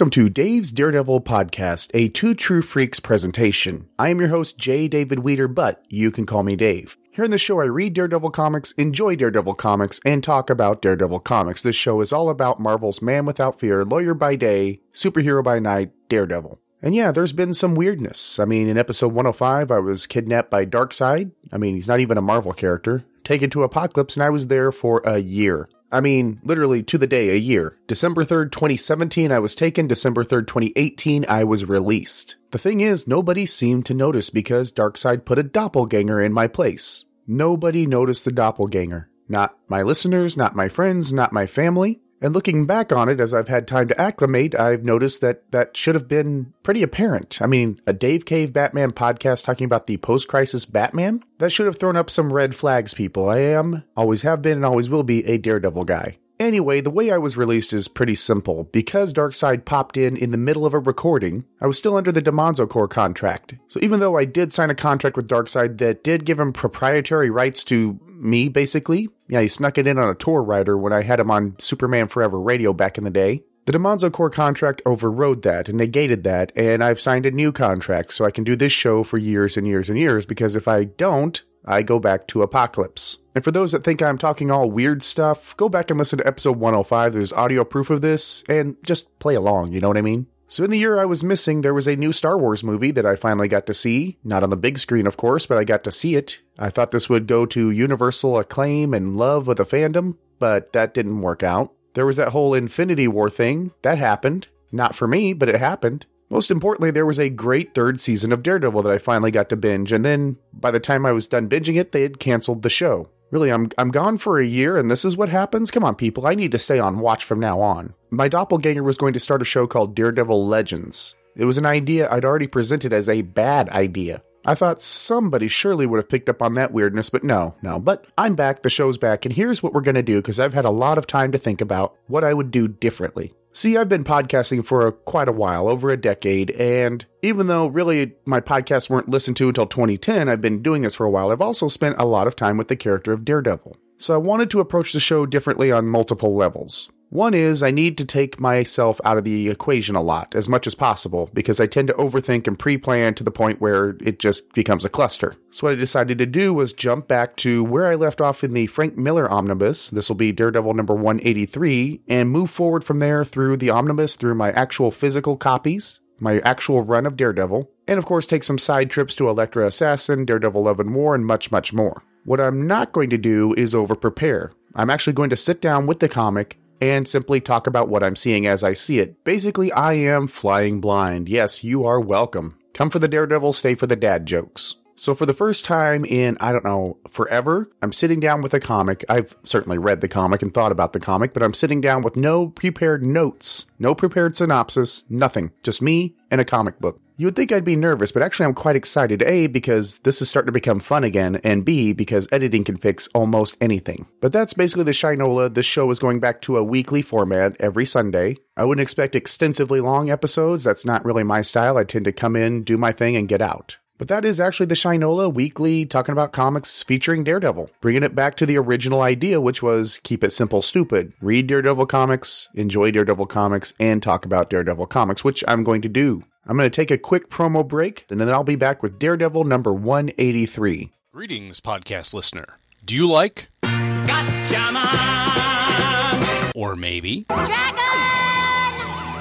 Welcome to Dave's Daredevil Podcast, a Two True Freaks presentation. I am your host, J. David Weeder, but you can call me Dave. Here in the show, I read Daredevil comics, enjoy Daredevil comics, and talk about Daredevil comics. This show is all about Marvel's man without fear, lawyer by day, superhero by night, Daredevil. And yeah, there's been some weirdness. I mean, in episode 105, I was kidnapped by Darkseid. I mean, he's not even a Marvel character. Taken to Apokolips, and I was there for a year. I mean, literally to the day, a year. December 3rd, 2017, I was taken. December 3rd, 2018, I was released. The thing is, nobody seemed to notice because Darkseid put a doppelganger in my place. Nobody noticed the doppelganger. Not my listeners, not my friends, not my family. And looking back on it, as I've had time to acclimate, I've noticed that that should have been pretty apparent. I mean, a Dave Cave Batman podcast talking about the post crisis Batman? That should have thrown up some red flags, people. I am, always have been, and always will be a Daredevil guy. Anyway, the way I was released is pretty simple. Because Darkseid popped in in the middle of a recording, I was still under the DeMonzo Corps contract. So even though I did sign a contract with Darkseid that did give him proprietary rights to me, basically, yeah, he snuck it in on a tour rider when I had him on Superman Forever radio back in the day. The DeMonzo Corps contract overrode that and negated that, and I've signed a new contract so I can do this show for years and years and years because if I don't, I go back to Apokolips. And for those that think I'm talking all weird stuff, go back and listen to episode 105. There's audio proof of this, and just play along, you know what I mean? So, in the year I was missing, there was a new Star Wars movie that I finally got to see. Not on the big screen, of course, but I got to see it. I thought this would go to universal acclaim and love with the fandom, but that didn't work out. There was that whole Infinity War thing. That happened. Not for me, but it happened. Most importantly, there was a great third season of Daredevil that I finally got to binge, and then by the time I was done binging it, they had canceled the show. Really, I'm I'm gone for a year, and this is what happens? Come on, people, I need to stay on watch from now on. My doppelganger was going to start a show called Daredevil Legends. It was an idea I'd already presented as a bad idea. I thought somebody surely would have picked up on that weirdness, but no, no. But I'm back, the show's back, and here's what we're going to do because I've had a lot of time to think about what I would do differently. See, I've been podcasting for a, quite a while, over a decade, and even though really my podcasts weren't listened to until 2010, I've been doing this for a while, I've also spent a lot of time with the character of Daredevil. So I wanted to approach the show differently on multiple levels. One is I need to take myself out of the equation a lot, as much as possible, because I tend to overthink and pre plan to the point where it just becomes a cluster. So, what I decided to do was jump back to where I left off in the Frank Miller omnibus. This will be Daredevil number 183, and move forward from there through the omnibus, through my actual physical copies, my actual run of Daredevil, and of course take some side trips to Elektra Assassin, Daredevil Love and War, and much, much more. What I'm not going to do is over prepare. I'm actually going to sit down with the comic and simply talk about what I'm seeing as I see it. Basically, I am flying blind. Yes, you are welcome. Come for the Daredevil, stay for the dad jokes. So, for the first time in, I don't know, forever, I'm sitting down with a comic. I've certainly read the comic and thought about the comic, but I'm sitting down with no prepared notes, no prepared synopsis, nothing. Just me and a comic book. You would think I'd be nervous, but actually I'm quite excited. A, because this is starting to become fun again, and B, because editing can fix almost anything. But that's basically the Shinola. This show is going back to a weekly format every Sunday. I wouldn't expect extensively long episodes. That's not really my style. I tend to come in, do my thing, and get out. But that is actually the Shinola weekly talking about comics featuring Daredevil, bringing it back to the original idea, which was keep it simple, stupid. Read Daredevil comics, enjoy Daredevil comics, and talk about Daredevil comics, which I'm going to do. I'm going to take a quick promo break, and then I'll be back with Daredevil number 183. Greetings, podcast listener. Do you like, Gotcha, man. or maybe, Dragon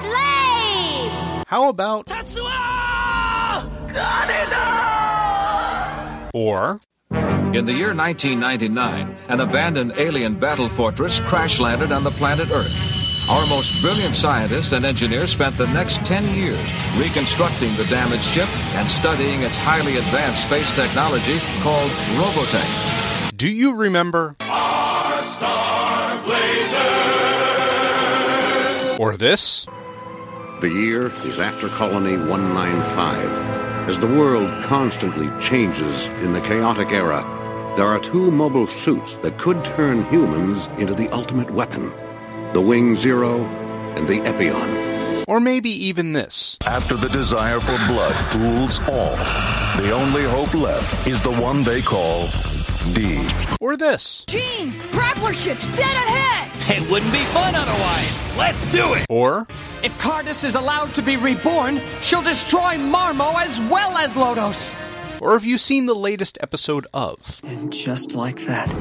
Flame! how about, or In the year 1999, an abandoned alien battle fortress crash landed on the planet Earth. Our most brilliant scientists and engineers spent the next 10 years reconstructing the damaged ship and studying its highly advanced space technology called Robotech. Do you remember? Or this? The year is after Colony 195. As the world constantly changes in the chaotic era, there are two mobile suits that could turn humans into the ultimate weapon the Wing Zero and the Epyon. Or maybe even this. After the desire for blood rules all, the only hope left is the one they call D. Or this. Gene, grappler ship's dead ahead! It wouldn't be fun otherwise. Let's do it. Or If Kardis is allowed to be reborn, she'll destroy Marmo as well as Lodoss. or have you seen the latest episode of? And just like that,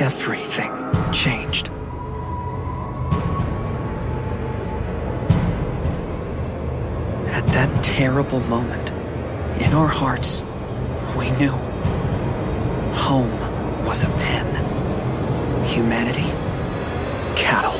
everything changed. At that terrible moment, in our hearts, we knew home was a pen. Humanity, cattle.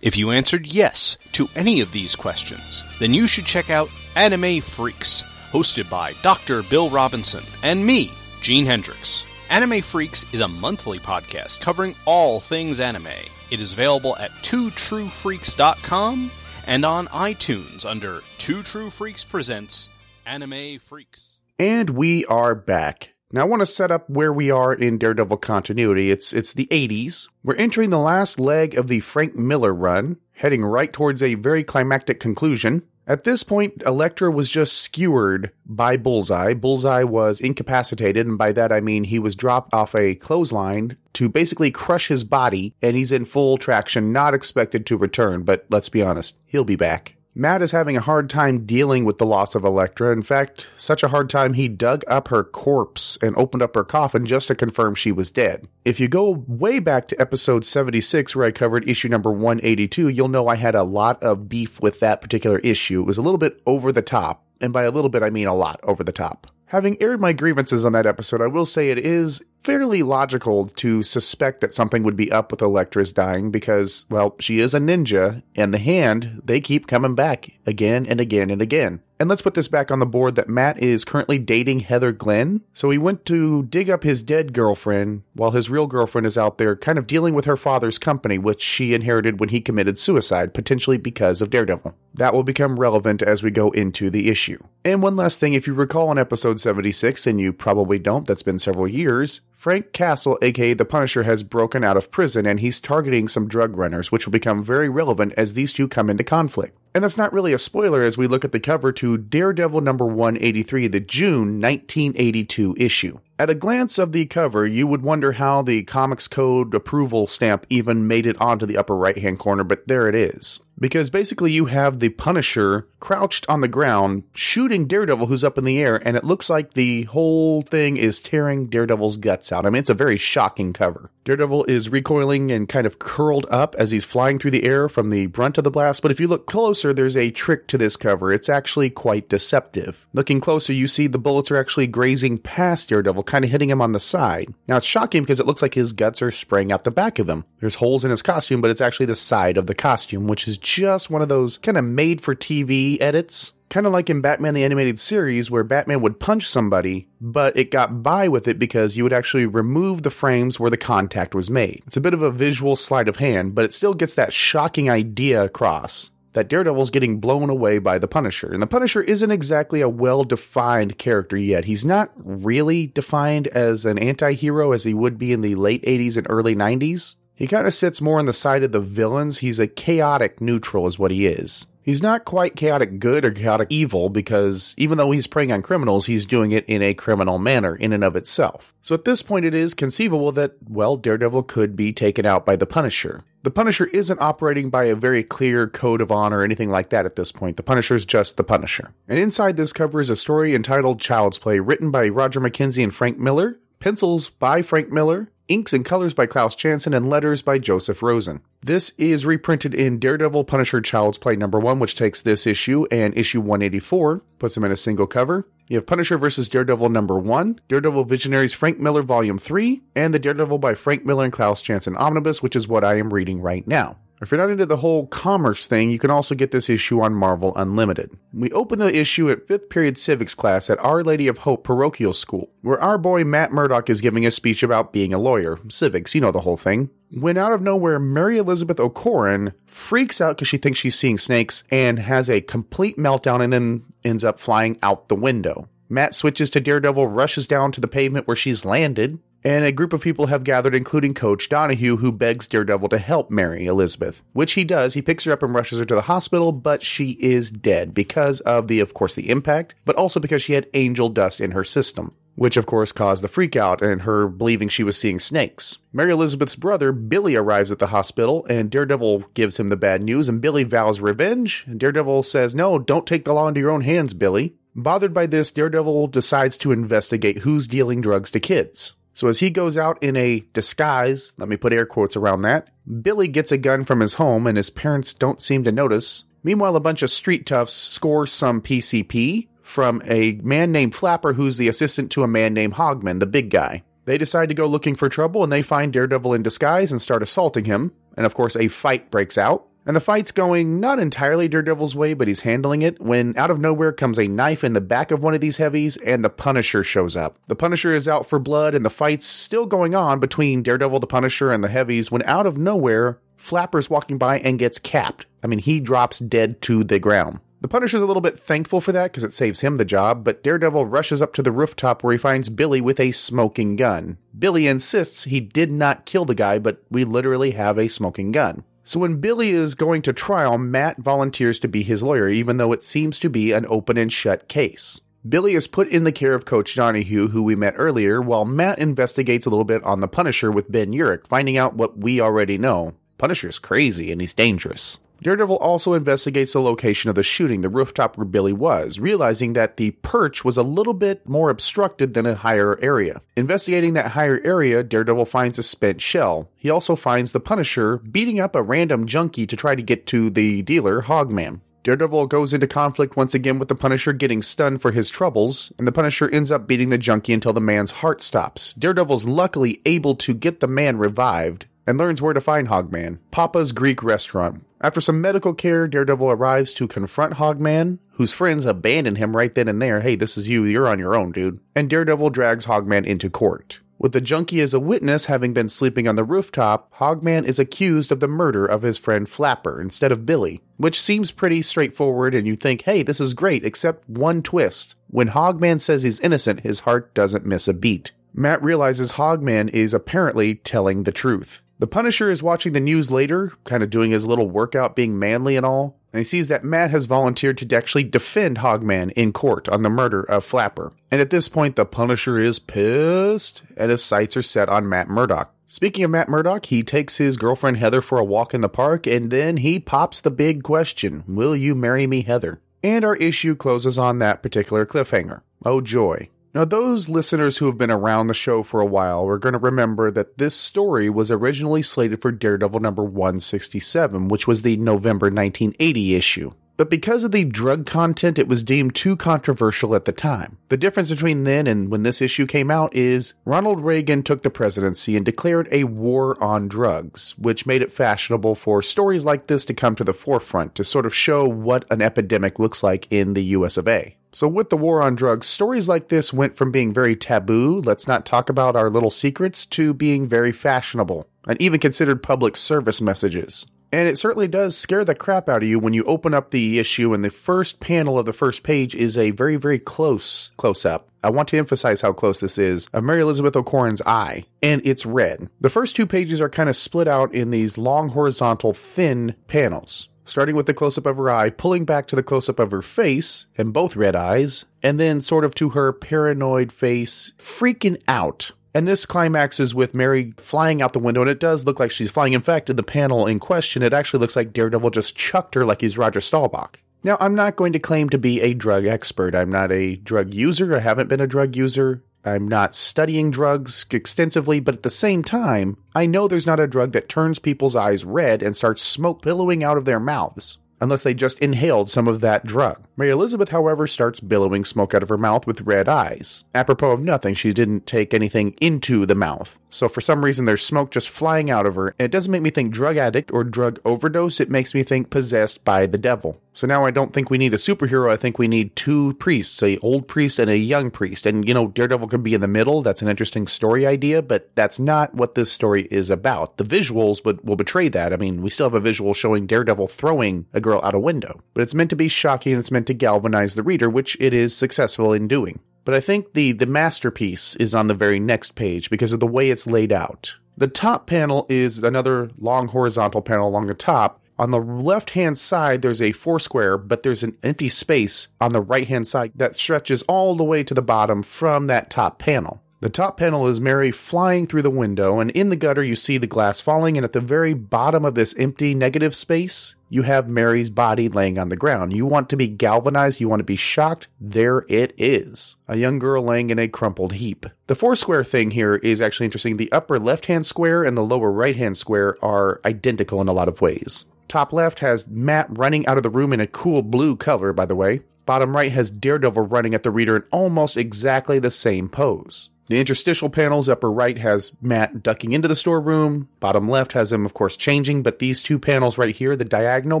If you answered yes to any of these questions, then you should check out Anime Freaks, hosted by Dr. Bill Robinson and me, Gene Hendricks. Anime Freaks is a monthly podcast covering all things anime. It is available at twotruefreaks.com and on iTunes under Two True Freaks Presents Anime Freaks. And we are back. Now I want to set up where we are in Daredevil continuity. It's it's the 80s. We're entering the last leg of the Frank Miller run, heading right towards a very climactic conclusion. At this point, Elektra was just skewered by Bullseye. Bullseye was incapacitated, and by that I mean he was dropped off a clothesline to basically crush his body, and he's in full traction, not expected to return, but let's be honest, he'll be back. Matt is having a hard time dealing with the loss of Elektra. In fact, such a hard time he dug up her corpse and opened up her coffin just to confirm she was dead. If you go way back to episode 76 where I covered issue number 182, you'll know I had a lot of beef with that particular issue. It was a little bit over the top, and by a little bit I mean a lot over the top. Having aired my grievances on that episode, I will say it is fairly logical to suspect that something would be up with Elektra's dying because, well, she is a ninja, and the hand, they keep coming back again and again and again. And let's put this back on the board that Matt is currently dating Heather Glenn. So he went to dig up his dead girlfriend while his real girlfriend is out there kind of dealing with her father's company, which she inherited when he committed suicide, potentially because of Daredevil. That will become relevant as we go into the issue. And one last thing, if you recall in episode 76, and you probably don't, that's been several years, Frank Castle, aka the Punisher, has broken out of prison and he's targeting some drug runners, which will become very relevant as these two come into conflict. And that's not really a spoiler as we look at the cover to Daredevil number 183, the June 1982 issue. At a glance of the cover, you would wonder how the Comics Code approval stamp even made it onto the upper right hand corner, but there it is. Because basically, you have the Punisher crouched on the ground, shooting Daredevil who's up in the air, and it looks like the whole thing is tearing Daredevil's guts out. I mean, it's a very shocking cover. Daredevil is recoiling and kind of curled up as he's flying through the air from the brunt of the blast, but if you look closer, there's a trick to this cover. It's actually quite deceptive. Looking closer, you see the bullets are actually grazing past Daredevil, kind of hitting him on the side. Now, it's shocking because it looks like his guts are spraying out the back of him. There's holes in his costume, but it's actually the side of the costume, which is just one of those kind of made for TV edits. Kind of like in Batman the Animated Series, where Batman would punch somebody, but it got by with it because you would actually remove the frames where the contact was made. It's a bit of a visual sleight of hand, but it still gets that shocking idea across that Daredevil's getting blown away by the Punisher. And the Punisher isn't exactly a well defined character yet. He's not really defined as an anti hero as he would be in the late 80s and early 90s. He kind of sits more on the side of the villains. He's a chaotic neutral, is what he is. He's not quite chaotic good or chaotic evil because even though he's preying on criminals, he's doing it in a criminal manner in and of itself. So at this point, it is conceivable that, well, Daredevil could be taken out by the Punisher. The Punisher isn't operating by a very clear code of honor or anything like that at this point. The Punisher's just the Punisher. And inside this cover is a story entitled Child's Play, written by Roger McKenzie and Frank Miller, Pencils by Frank Miller, inks and colors by Klaus Janson, and letters by Joseph Rosen. This is reprinted in Daredevil Punisher Child's Play number one, which takes this issue and issue 184, puts them in a single cover. You have Punisher vs. Daredevil number one, Daredevil Visionaries Frank Miller volume three, and the Daredevil by Frank Miller and Klaus Janson omnibus, which is what I am reading right now. If you're not into the whole commerce thing, you can also get this issue on Marvel Unlimited. We open the issue at 5th period civics class at Our Lady of Hope Parochial School, where our boy Matt Murdock is giving a speech about being a lawyer. Civics, you know the whole thing. When out of nowhere, Mary Elizabeth O'Corin freaks out because she thinks she's seeing snakes and has a complete meltdown and then ends up flying out the window. Matt switches to Daredevil, rushes down to the pavement where she's landed, and a group of people have gathered, including Coach Donahue, who begs Daredevil to help Mary Elizabeth, which he does. He picks her up and rushes her to the hospital, but she is dead because of the, of course, the impact, but also because she had angel dust in her system. Which, of course, caused the freakout and her believing she was seeing snakes. Mary Elizabeth's brother, Billy, arrives at the hospital, and Daredevil gives him the bad news, and Billy vows revenge. Daredevil says, No, don't take the law into your own hands, Billy. Bothered by this, Daredevil decides to investigate who's dealing drugs to kids. So as he goes out in a disguise, let me put air quotes around that, Billy gets a gun from his home and his parents don't seem to notice. Meanwhile, a bunch of street toughs score some PCP from a man named Flapper who's the assistant to a man named Hogman, the big guy. They decide to go looking for trouble and they find Daredevil in disguise and start assaulting him. And of course, a fight breaks out. And the fight's going not entirely Daredevil's way, but he's handling it when out of nowhere comes a knife in the back of one of these heavies and the Punisher shows up. The Punisher is out for blood and the fight's still going on between Daredevil, the Punisher, and the heavies when out of nowhere, Flapper's walking by and gets capped. I mean, he drops dead to the ground. The Punisher's a little bit thankful for that because it saves him the job, but Daredevil rushes up to the rooftop where he finds Billy with a smoking gun. Billy insists he did not kill the guy, but we literally have a smoking gun. So when Billy is going to trial, Matt volunteers to be his lawyer, even though it seems to be an open and shut case. Billy is put in the care of Coach Donahue, who we met earlier, while Matt investigates a little bit on the Punisher with Ben Urich, finding out what we already know. Punisher's crazy and he's dangerous. Daredevil also investigates the location of the shooting, the rooftop where Billy was, realizing that the perch was a little bit more obstructed than a higher area. Investigating that higher area, Daredevil finds a spent shell. He also finds the Punisher beating up a random junkie to try to get to the dealer, Hogman. Daredevil goes into conflict once again with the Punisher getting stunned for his troubles, and the Punisher ends up beating the junkie until the man's heart stops. Daredevil's luckily able to get the man revived, and learns where to find Hogman Papa's Greek restaurant. After some medical care, Daredevil arrives to confront Hogman, whose friends abandon him right then and there. Hey, this is you, you're on your own, dude. And Daredevil drags Hogman into court. With the junkie as a witness having been sleeping on the rooftop, Hogman is accused of the murder of his friend Flapper instead of Billy, which seems pretty straightforward and you think, hey, this is great, except one twist. When Hogman says he's innocent, his heart doesn't miss a beat. Matt realizes Hogman is apparently telling the truth. The Punisher is watching the news later, kind of doing his little workout, being manly and all, and he sees that Matt has volunteered to actually defend Hogman in court on the murder of Flapper. And at this point, the Punisher is pissed, and his sights are set on Matt Murdock. Speaking of Matt Murdock, he takes his girlfriend Heather for a walk in the park, and then he pops the big question Will you marry me, Heather? And our issue closes on that particular cliffhanger. Oh, joy. Now, those listeners who have been around the show for a while are going to remember that this story was originally slated for Daredevil number 167, which was the November 1980 issue. But because of the drug content, it was deemed too controversial at the time. The difference between then and when this issue came out is Ronald Reagan took the presidency and declared a war on drugs, which made it fashionable for stories like this to come to the forefront to sort of show what an epidemic looks like in the US of A. So, with the war on drugs, stories like this went from being very taboo, let's not talk about our little secrets, to being very fashionable, and even considered public service messages. And it certainly does scare the crap out of you when you open up the issue and the first panel of the first page is a very, very close close up. I want to emphasize how close this is of Mary Elizabeth O'Corin's eye, and it's red. The first two pages are kind of split out in these long, horizontal, thin panels starting with the close up of her eye, pulling back to the close up of her face, and both red eyes, and then sort of to her paranoid face, freaking out. And this climaxes with Mary flying out the window, and it does look like she's flying. In fact, in the panel in question, it actually looks like Daredevil just chucked her like he's Roger Staubach. Now, I'm not going to claim to be a drug expert. I'm not a drug user. I haven't been a drug user. I'm not studying drugs extensively, but at the same time, I know there's not a drug that turns people's eyes red and starts smoke billowing out of their mouths unless they just inhaled some of that drug. Mary Elizabeth, however, starts billowing smoke out of her mouth with red eyes. Apropos of nothing, she didn't take anything into the mouth. So for some reason, there's smoke just flying out of her. And it doesn't make me think drug addict or drug overdose. It makes me think possessed by the devil. So now I don't think we need a superhero. I think we need two priests, a old priest and a young priest. And you know, Daredevil could be in the middle. That's an interesting story idea, but that's not what this story is about. The visuals would will betray that. I mean, we still have a visual showing Daredevil throwing a girl out a window, but it's meant to be shocking. It's meant to galvanize the reader, which it is successful in doing. But I think the the masterpiece is on the very next page because of the way it's laid out. The top panel is another long horizontal panel along the top. On the left hand side, there's a four square, but there's an empty space on the right hand side that stretches all the way to the bottom from that top panel. The top panel is Mary flying through the window, and in the gutter, you see the glass falling, and at the very bottom of this empty negative space, you have Mary's body laying on the ground. You want to be galvanized, you want to be shocked. There it is. A young girl laying in a crumpled heap. The four square thing here is actually interesting. The upper left hand square and the lower right hand square are identical in a lot of ways. Top left has Matt running out of the room in a cool blue color, by the way. Bottom right has Daredevil running at the reader in almost exactly the same pose. The interstitial panels, upper right has Matt ducking into the storeroom. Bottom left has him, of course, changing. But these two panels right here, the diagonal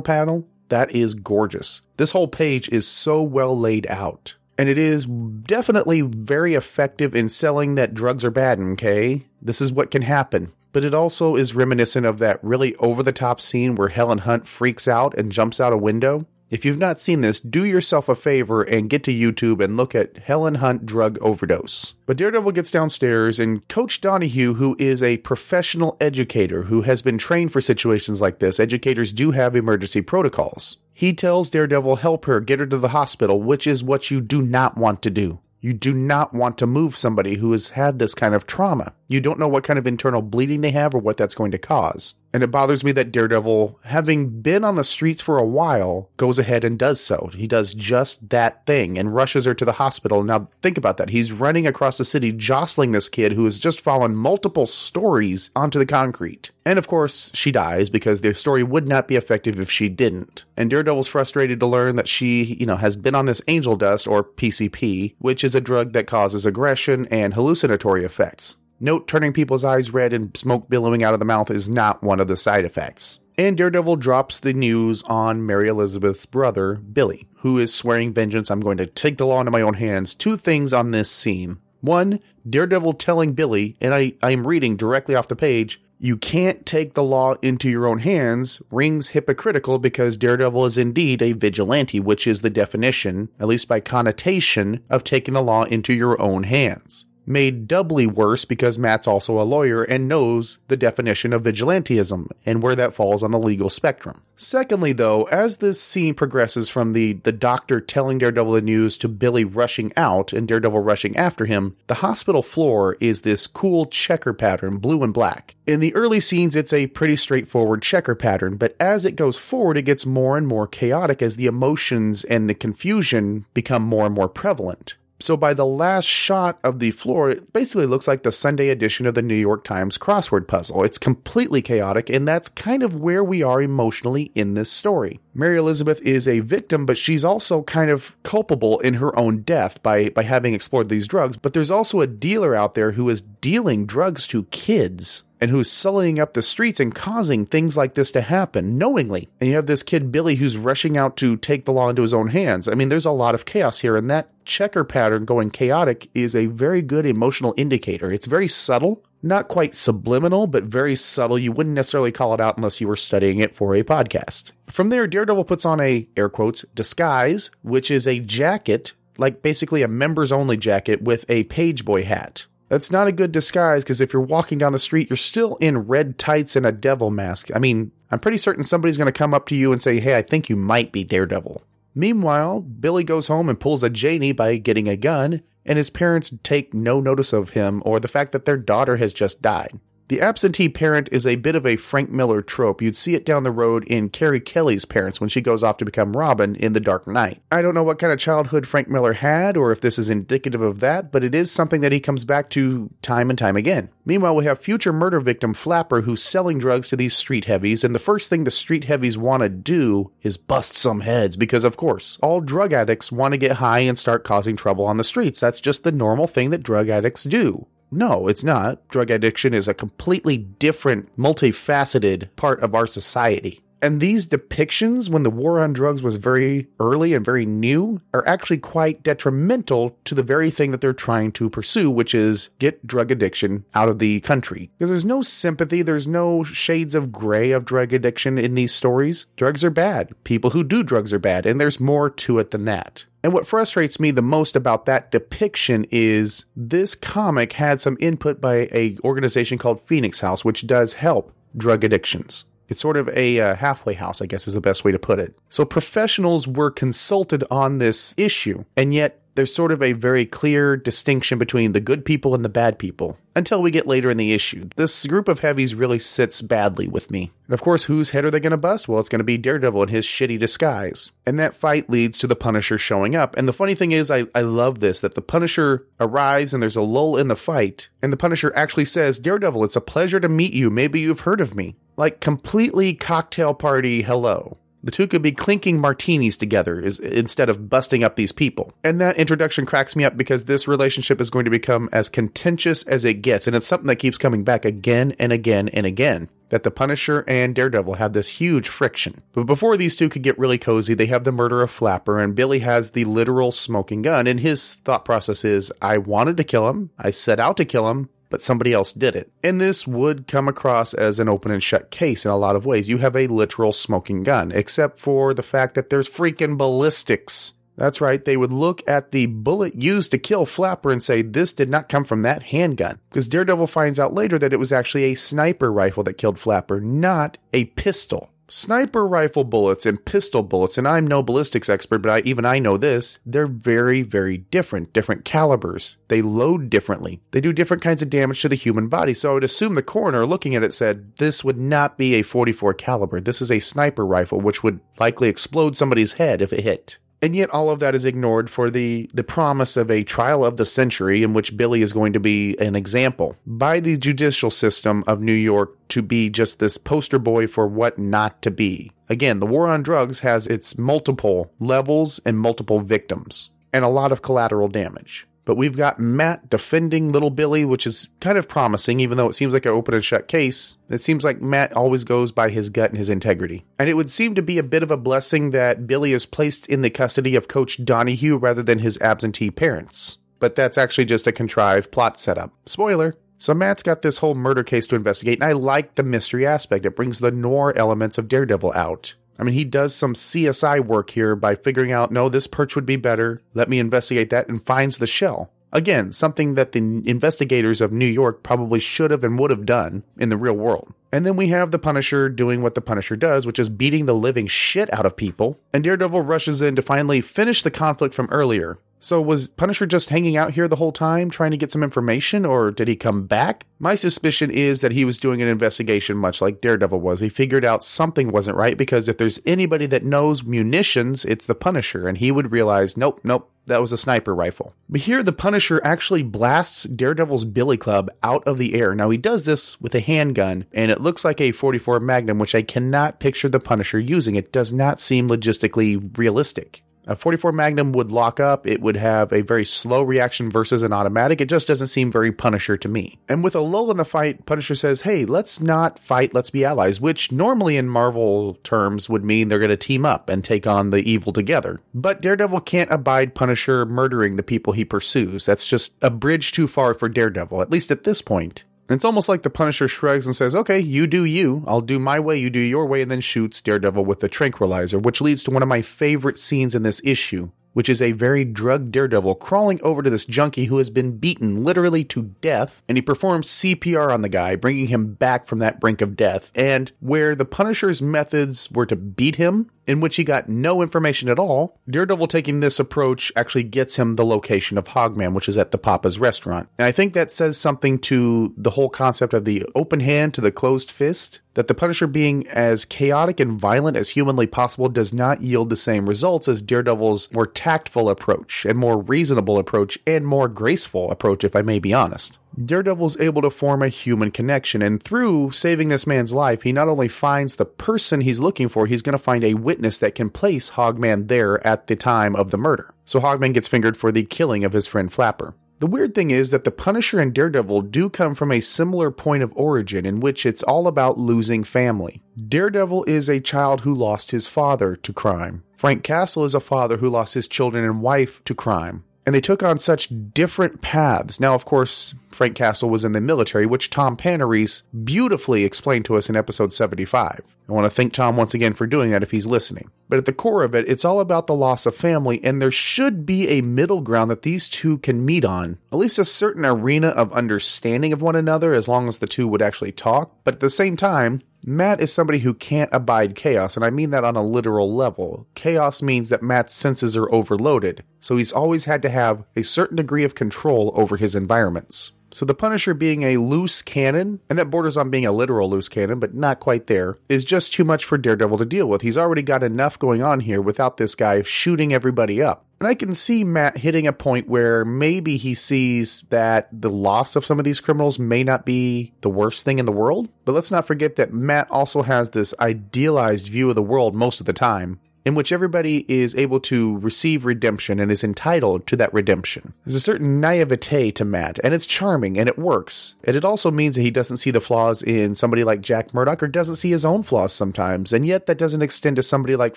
panel, that is gorgeous. This whole page is so well laid out. And it is definitely very effective in selling that drugs are bad, okay? This is what can happen. But it also is reminiscent of that really over the top scene where Helen Hunt freaks out and jumps out a window. If you've not seen this, do yourself a favor and get to YouTube and look at Helen Hunt drug overdose. But Daredevil gets downstairs, and Coach Donahue, who is a professional educator who has been trained for situations like this, educators do have emergency protocols. He tells Daredevil, help her, get her to the hospital, which is what you do not want to do. You do not want to move somebody who has had this kind of trauma. You don't know what kind of internal bleeding they have or what that's going to cause. And it bothers me that Daredevil, having been on the streets for a while, goes ahead and does so. He does just that thing and rushes her to the hospital. Now, think about that. He's running across the city, jostling this kid who has just fallen multiple stories onto the concrete. And of course, she dies because the story would not be effective if she didn't. And Daredevil's frustrated to learn that she, you know, has been on this angel dust or PCP, which is a drug that causes aggression and hallucinatory effects. Note turning people's eyes red and smoke billowing out of the mouth is not one of the side effects. And Daredevil drops the news on Mary Elizabeth's brother, Billy, who is swearing vengeance. I'm going to take the law into my own hands. Two things on this scene. One, Daredevil telling Billy, and I, I'm reading directly off the page, you can't take the law into your own hands rings hypocritical because Daredevil is indeed a vigilante, which is the definition, at least by connotation, of taking the law into your own hands. Made doubly worse because Matt's also a lawyer and knows the definition of vigilantism and where that falls on the legal spectrum. Secondly, though, as this scene progresses from the, the doctor telling Daredevil the news to Billy rushing out and Daredevil rushing after him, the hospital floor is this cool checker pattern, blue and black. In the early scenes, it's a pretty straightforward checker pattern, but as it goes forward, it gets more and more chaotic as the emotions and the confusion become more and more prevalent. So by the last shot of the floor, it basically looks like the Sunday edition of the New York Times crossword puzzle. It's completely chaotic, and that's kind of where we are emotionally in this story. Mary Elizabeth is a victim, but she's also kind of culpable in her own death by, by having explored these drugs. But there's also a dealer out there who is dealing drugs to kids and who's sullying up the streets and causing things like this to happen knowingly. And you have this kid, Billy, who's rushing out to take the law into his own hands. I mean, there's a lot of chaos here, and that checker pattern going chaotic is a very good emotional indicator. It's very subtle, not quite subliminal, but very subtle. You wouldn't necessarily call it out unless you were studying it for a podcast. From there, Daredevil puts on a, air quotes, disguise, which is a jacket, like basically a members only jacket with a pageboy hat. That's not a good disguise because if you're walking down the street, you're still in red tights and a devil mask. I mean, I'm pretty certain somebody's going to come up to you and say, Hey, I think you might be Daredevil. Meanwhile, Billy goes home and pulls a Janie by getting a gun, and his parents take no notice of him or the fact that their daughter has just died. The absentee parent is a bit of a Frank Miller trope. You'd see it down the road in Carrie Kelly's parents when she goes off to become Robin in The Dark Knight. I don't know what kind of childhood Frank Miller had or if this is indicative of that, but it is something that he comes back to time and time again. Meanwhile, we have future murder victim Flapper who's selling drugs to these street heavies, and the first thing the street heavies want to do is bust some heads because, of course, all drug addicts want to get high and start causing trouble on the streets. That's just the normal thing that drug addicts do. No, it's not. Drug addiction is a completely different, multifaceted part of our society. And these depictions, when the war on drugs was very early and very new, are actually quite detrimental to the very thing that they're trying to pursue, which is get drug addiction out of the country. Because there's no sympathy, there's no shades of gray of drug addiction in these stories. Drugs are bad. People who do drugs are bad, and there's more to it than that. And what frustrates me the most about that depiction is this comic had some input by a organization called Phoenix House, which does help drug addictions. It's sort of a uh, halfway house, I guess is the best way to put it. So professionals were consulted on this issue, and yet there's sort of a very clear distinction between the good people and the bad people until we get later in the issue. This group of heavies really sits badly with me. And of course, whose head are they going to bust? Well, it's going to be Daredevil in his shitty disguise. And that fight leads to the Punisher showing up. And the funny thing is, I, I love this that the Punisher arrives and there's a lull in the fight. And the Punisher actually says, Daredevil, it's a pleasure to meet you. Maybe you've heard of me. Like completely cocktail party hello. The two could be clinking martinis together is, instead of busting up these people. And that introduction cracks me up because this relationship is going to become as contentious as it gets. And it's something that keeps coming back again and again and again. That the Punisher and Daredevil have this huge friction. But before these two could get really cozy, they have the murder of Flapper, and Billy has the literal smoking gun. And his thought process is I wanted to kill him, I set out to kill him, but somebody else did it. And this would come across as an open and shut case in a lot of ways. You have a literal smoking gun, except for the fact that there's freaking ballistics. That's right, they would look at the bullet used to kill Flapper and say, this did not come from that handgun. Because Daredevil finds out later that it was actually a sniper rifle that killed Flapper, not a pistol. Sniper rifle bullets and pistol bullets, and I'm no ballistics expert, but I, even I know this, they're very, very different, different calibers. They load differently. They do different kinds of damage to the human body. So I would assume the coroner looking at it said, this would not be a 44 caliber. This is a sniper rifle, which would likely explode somebody's head if it hit. And yet all of that is ignored for the, the promise of a trial of the century in which Billy is going to be an example by the judicial system of New York to be just this poster boy for what not to be. Again, the war on drugs has its multiple levels and multiple victims and a lot of collateral damage. But we've got Matt defending little Billy, which is kind of promising, even though it seems like an open and shut case. It seems like Matt always goes by his gut and his integrity. And it would seem to be a bit of a blessing that Billy is placed in the custody of Coach Donahue rather than his absentee parents. But that's actually just a contrived plot setup. Spoiler. So Matt's got this whole murder case to investigate, and I like the mystery aspect. It brings the noir elements of Daredevil out. I mean, he does some CSI work here by figuring out, no, this perch would be better. Let me investigate that and finds the shell. Again, something that the investigators of New York probably should have and would have done in the real world. And then we have the Punisher doing what the Punisher does, which is beating the living shit out of people. And Daredevil rushes in to finally finish the conflict from earlier. So was Punisher just hanging out here the whole time trying to get some information or did he come back? My suspicion is that he was doing an investigation much like Daredevil was. He figured out something wasn't right because if there's anybody that knows munitions, it's the Punisher and he would realize, nope, nope, that was a sniper rifle. But here the Punisher actually blasts Daredevil's billy club out of the air. Now he does this with a handgun and it looks like a 44 Magnum, which I cannot picture the Punisher using. It does not seem logistically realistic. A 44 Magnum would lock up. It would have a very slow reaction versus an automatic. It just doesn't seem very Punisher to me. And with a lull in the fight, Punisher says, hey, let's not fight, let's be allies, which normally in Marvel terms would mean they're going to team up and take on the evil together. But Daredevil can't abide Punisher murdering the people he pursues. That's just a bridge too far for Daredevil, at least at this point. It's almost like the Punisher shrugs and says, Okay, you do you. I'll do my way, you do your way, and then shoots Daredevil with the tranquilizer, which leads to one of my favorite scenes in this issue, which is a very drugged Daredevil crawling over to this junkie who has been beaten literally to death, and he performs CPR on the guy, bringing him back from that brink of death. And where the Punisher's methods were to beat him, in which he got no information at all, Daredevil taking this approach actually gets him the location of Hogman, which is at the Papa's restaurant. And I think that says something to the whole concept of the open hand to the closed fist. That the Punisher being as chaotic and violent as humanly possible does not yield the same results as Daredevil's more tactful approach and more reasonable approach and more graceful approach, if I may be honest. Daredevil's able to form a human connection, and through saving this man's life, he not only finds the person he's looking for, he's going to find a witness that can place Hogman there at the time of the murder. So Hogman gets fingered for the killing of his friend Flapper. The weird thing is that the Punisher and Daredevil do come from a similar point of origin in which it's all about losing family. Daredevil is a child who lost his father to crime. Frank Castle is a father who lost his children and wife to crime and they took on such different paths. Now, of course, Frank Castle was in the military, which Tom Panarese beautifully explained to us in episode 75. I want to thank Tom once again for doing that if he's listening. But at the core of it, it's all about the loss of family, and there should be a middle ground that these two can meet on. At least a certain arena of understanding of one another, as long as the two would actually talk. But at the same time, Matt is somebody who can't abide chaos, and I mean that on a literal level. Chaos means that Matt's senses are overloaded, so he's always had to have a certain degree of control over his environments. So the Punisher being a loose cannon, and that borders on being a literal loose cannon, but not quite there, is just too much for Daredevil to deal with. He's already got enough going on here without this guy shooting everybody up. And I can see Matt hitting a point where maybe he sees that the loss of some of these criminals may not be the worst thing in the world. But let's not forget that Matt also has this idealized view of the world most of the time in which everybody is able to receive redemption and is entitled to that redemption. There's a certain naivete to Matt, and it's charming and it works. And it also means that he doesn't see the flaws in somebody like Jack Murdock or doesn't see his own flaws sometimes. And yet that doesn't extend to somebody like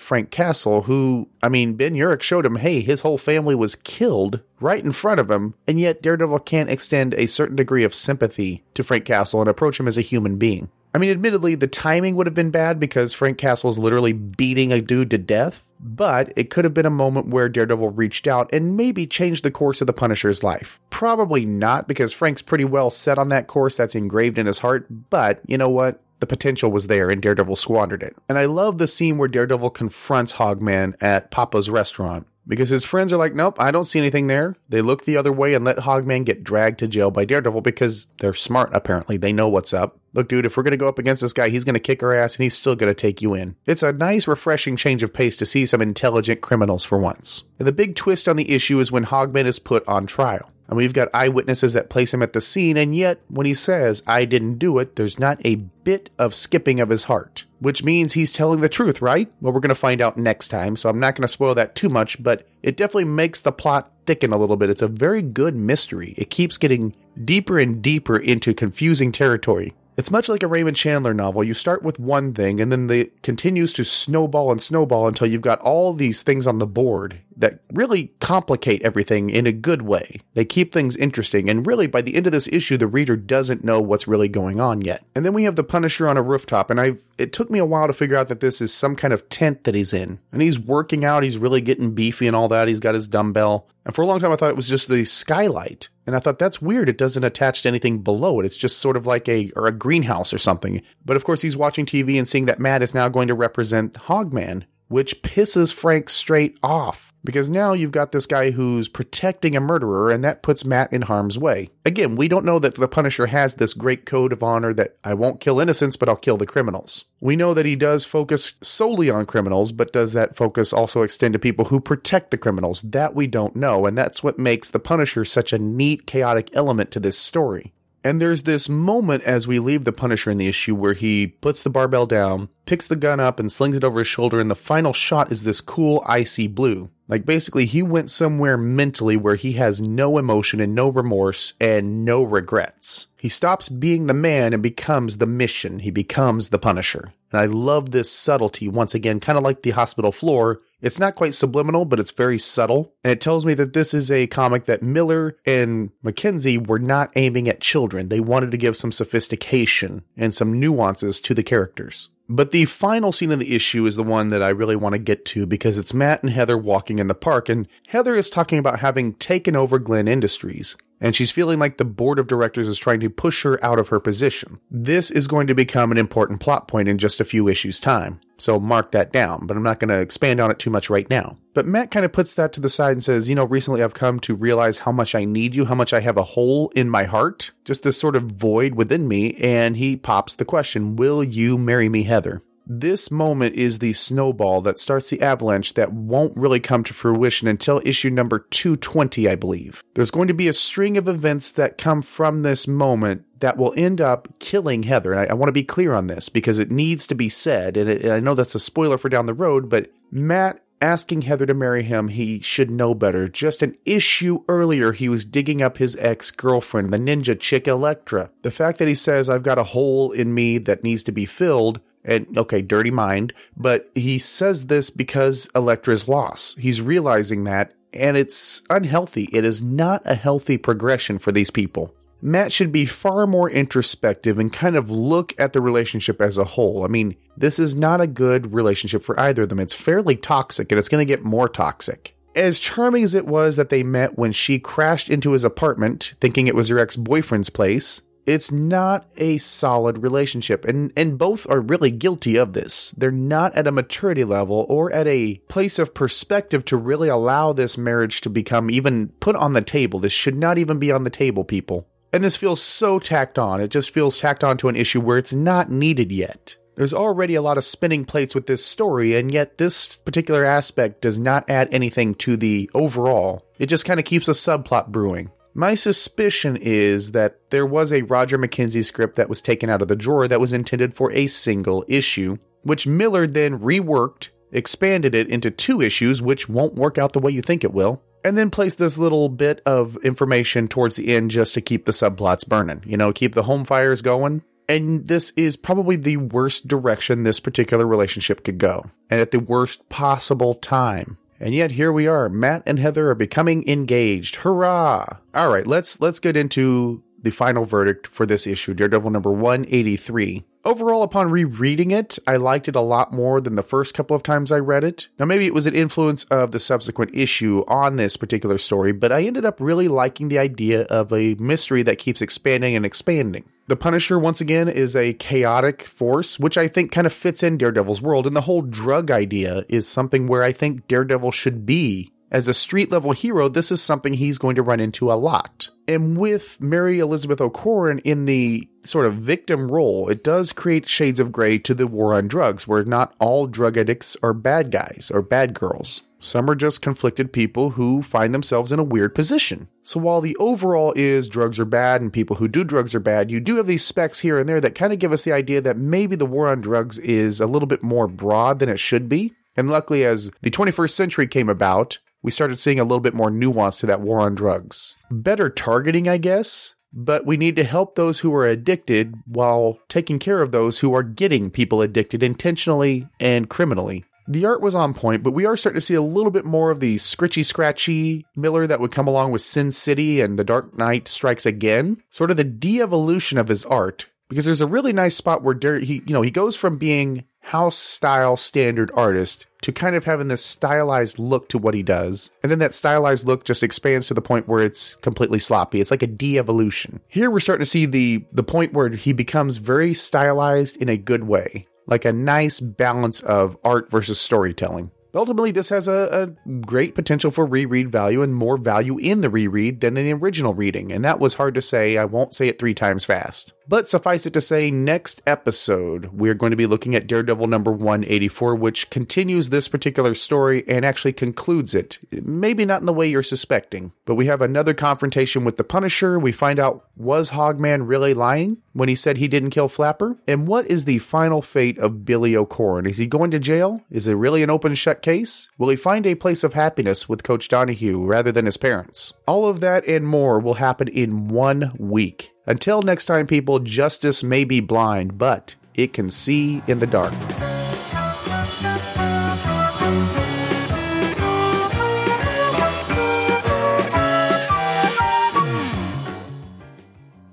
Frank Castle, who, I mean, Ben Urich showed him, hey, his whole family was killed right in front of him, and yet Daredevil can't extend a certain degree of sympathy to Frank Castle and approach him as a human being. I mean, admittedly, the timing would have been bad because Frank Castle is literally beating a dude to death, but it could have been a moment where Daredevil reached out and maybe changed the course of the Punisher's life. Probably not because Frank's pretty well set on that course that's engraved in his heart, but you know what? The potential was there and Daredevil squandered it. And I love the scene where Daredevil confronts Hogman at Papa's restaurant because his friends are like, nope, I don't see anything there. They look the other way and let Hogman get dragged to jail by Daredevil because they're smart, apparently. They know what's up. Look, dude, if we're going to go up against this guy, he's going to kick our ass and he's still going to take you in. It's a nice, refreshing change of pace to see some intelligent criminals for once. And the big twist on the issue is when Hogman is put on trial. And we've got eyewitnesses that place him at the scene, and yet, when he says, I didn't do it, there's not a bit of skipping of his heart. Which means he's telling the truth, right? Well, we're going to find out next time, so I'm not going to spoil that too much, but it definitely makes the plot thicken a little bit. It's a very good mystery. It keeps getting deeper and deeper into confusing territory. It's much like a Raymond Chandler novel. You start with one thing and then it continues to snowball and snowball until you've got all these things on the board that really complicate everything in a good way. They keep things interesting, and really by the end of this issue, the reader doesn't know what's really going on yet. And then we have the Punisher on a rooftop, and I it took me a while to figure out that this is some kind of tent that he's in. And he's working out, he's really getting beefy and all that. He's got his dumbbell. And for a long time I thought it was just the skylight. And I thought that's weird. It doesn't attach to anything below it. It's just sort of like a or a greenhouse or something. But of course he's watching TV and seeing that Matt is now going to represent Hogman which pisses Frank straight off because now you've got this guy who's protecting a murderer and that puts Matt in harm's way. Again, we don't know that the Punisher has this great code of honor that I won't kill innocents, but I'll kill the criminals. We know that he does focus solely on criminals, but does that focus also extend to people who protect the criminals? That we don't know, and that's what makes the Punisher such a neat, chaotic element to this story. And there's this moment as we leave the Punisher in the issue where he puts the barbell down, picks the gun up, and slings it over his shoulder, and the final shot is this cool icy blue. Like basically, he went somewhere mentally where he has no emotion and no remorse and no regrets. He stops being the man and becomes the mission. He becomes the Punisher. And I love this subtlety once again, kind of like the hospital floor. It's not quite subliminal, but it's very subtle. And it tells me that this is a comic that Miller and McKenzie were not aiming at children. They wanted to give some sophistication and some nuances to the characters. But the final scene of the issue is the one that I really want to get to because it's Matt and Heather walking in the park, and Heather is talking about having taken over Glenn Industries. And she's feeling like the board of directors is trying to push her out of her position. This is going to become an important plot point in just a few issues' time. So mark that down, but I'm not going to expand on it too much right now. But Matt kind of puts that to the side and says, You know, recently I've come to realize how much I need you, how much I have a hole in my heart, just this sort of void within me. And he pops the question, Will you marry me, Heather? This moment is the snowball that starts the avalanche that won't really come to fruition until issue number 220, I believe. There's going to be a string of events that come from this moment that will end up killing Heather. And I, I want to be clear on this because it needs to be said. And, it, and I know that's a spoiler for down the road, but Matt asking Heather to marry him, he should know better. Just an issue earlier, he was digging up his ex girlfriend, the ninja chick Elektra. The fact that he says, I've got a hole in me that needs to be filled, and okay, dirty mind, but he says this because Elektra's loss. He's realizing that, and it's unhealthy. It is not a healthy progression for these people. Matt should be far more introspective and kind of look at the relationship as a whole. I mean, this is not a good relationship for either of them. It's fairly toxic and it's going to get more toxic. As charming as it was that they met when she crashed into his apartment, thinking it was her ex boyfriend's place, it's not a solid relationship. And and both are really guilty of this. They're not at a maturity level or at a place of perspective to really allow this marriage to become even put on the table. This should not even be on the table people. And this feels so tacked on. It just feels tacked on to an issue where it's not needed yet. There's already a lot of spinning plates with this story, and yet this particular aspect does not add anything to the overall. It just kind of keeps a subplot brewing. My suspicion is that there was a Roger McKenzie script that was taken out of the drawer that was intended for a single issue, which Miller then reworked, expanded it into two issues, which won't work out the way you think it will, and then placed this little bit of information towards the end just to keep the subplots burning. You know, keep the home fires going. And this is probably the worst direction this particular relationship could go, and at the worst possible time. And yet here we are. Matt and Heather are becoming engaged. Hurrah! All right, let's let's get into the final verdict for this issue, Daredevil number 183. Overall, upon rereading it, I liked it a lot more than the first couple of times I read it. Now, maybe it was an influence of the subsequent issue on this particular story, but I ended up really liking the idea of a mystery that keeps expanding and expanding. The Punisher, once again, is a chaotic force, which I think kind of fits in Daredevil's world, and the whole drug idea is something where I think Daredevil should be as a street level hero, this is something he's going to run into a lot. And with Mary Elizabeth O'Koren in the sort of victim role, it does create shades of gray to the war on drugs, where not all drug addicts are bad guys or bad girls. Some are just conflicted people who find themselves in a weird position. So while the overall is drugs are bad and people who do drugs are bad, you do have these specs here and there that kind of give us the idea that maybe the war on drugs is a little bit more broad than it should be. And luckily, as the 21st century came about, we started seeing a little bit more nuance to that war on drugs. Better targeting, I guess, but we need to help those who are addicted while taking care of those who are getting people addicted intentionally and criminally. The art was on point, but we are starting to see a little bit more of the scritchy scratchy Miller that would come along with Sin City and The Dark Knight Strikes Again. Sort of the de-evolution of his art. Because there's a really nice spot where he, you know, he goes from being house style standard artist to kind of having this stylized look to what he does. And then that stylized look just expands to the point where it's completely sloppy. It's like a de-evolution. Here we're starting to see the the point where he becomes very stylized in a good way. Like a nice balance of art versus storytelling. Ultimately, this has a, a, great potential for reread value and more value in the reread than in the original reading, and that was hard to say. I won't say it three times fast. But suffice it to say, next episode, we're going to be looking at Daredevil number 184, which continues this particular story and actually concludes it. Maybe not in the way you're suspecting, but we have another confrontation with the Punisher. We find out was Hogman really lying when he said he didn't kill Flapper? And what is the final fate of Billy O'Koren? Is he going to jail? Is it really an open shut case? Will he find a place of happiness with Coach Donahue rather than his parents? All of that and more will happen in one week. Until next time, people, justice may be blind, but it can see in the dark.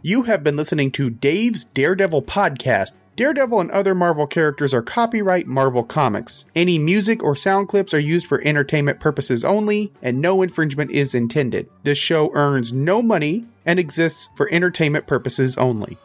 You have been listening to Dave's Daredevil podcast Daredevil and other Marvel characters are copyright Marvel Comics. Any music or sound clips are used for entertainment purposes only, and no infringement is intended. This show earns no money and exists for entertainment purposes only.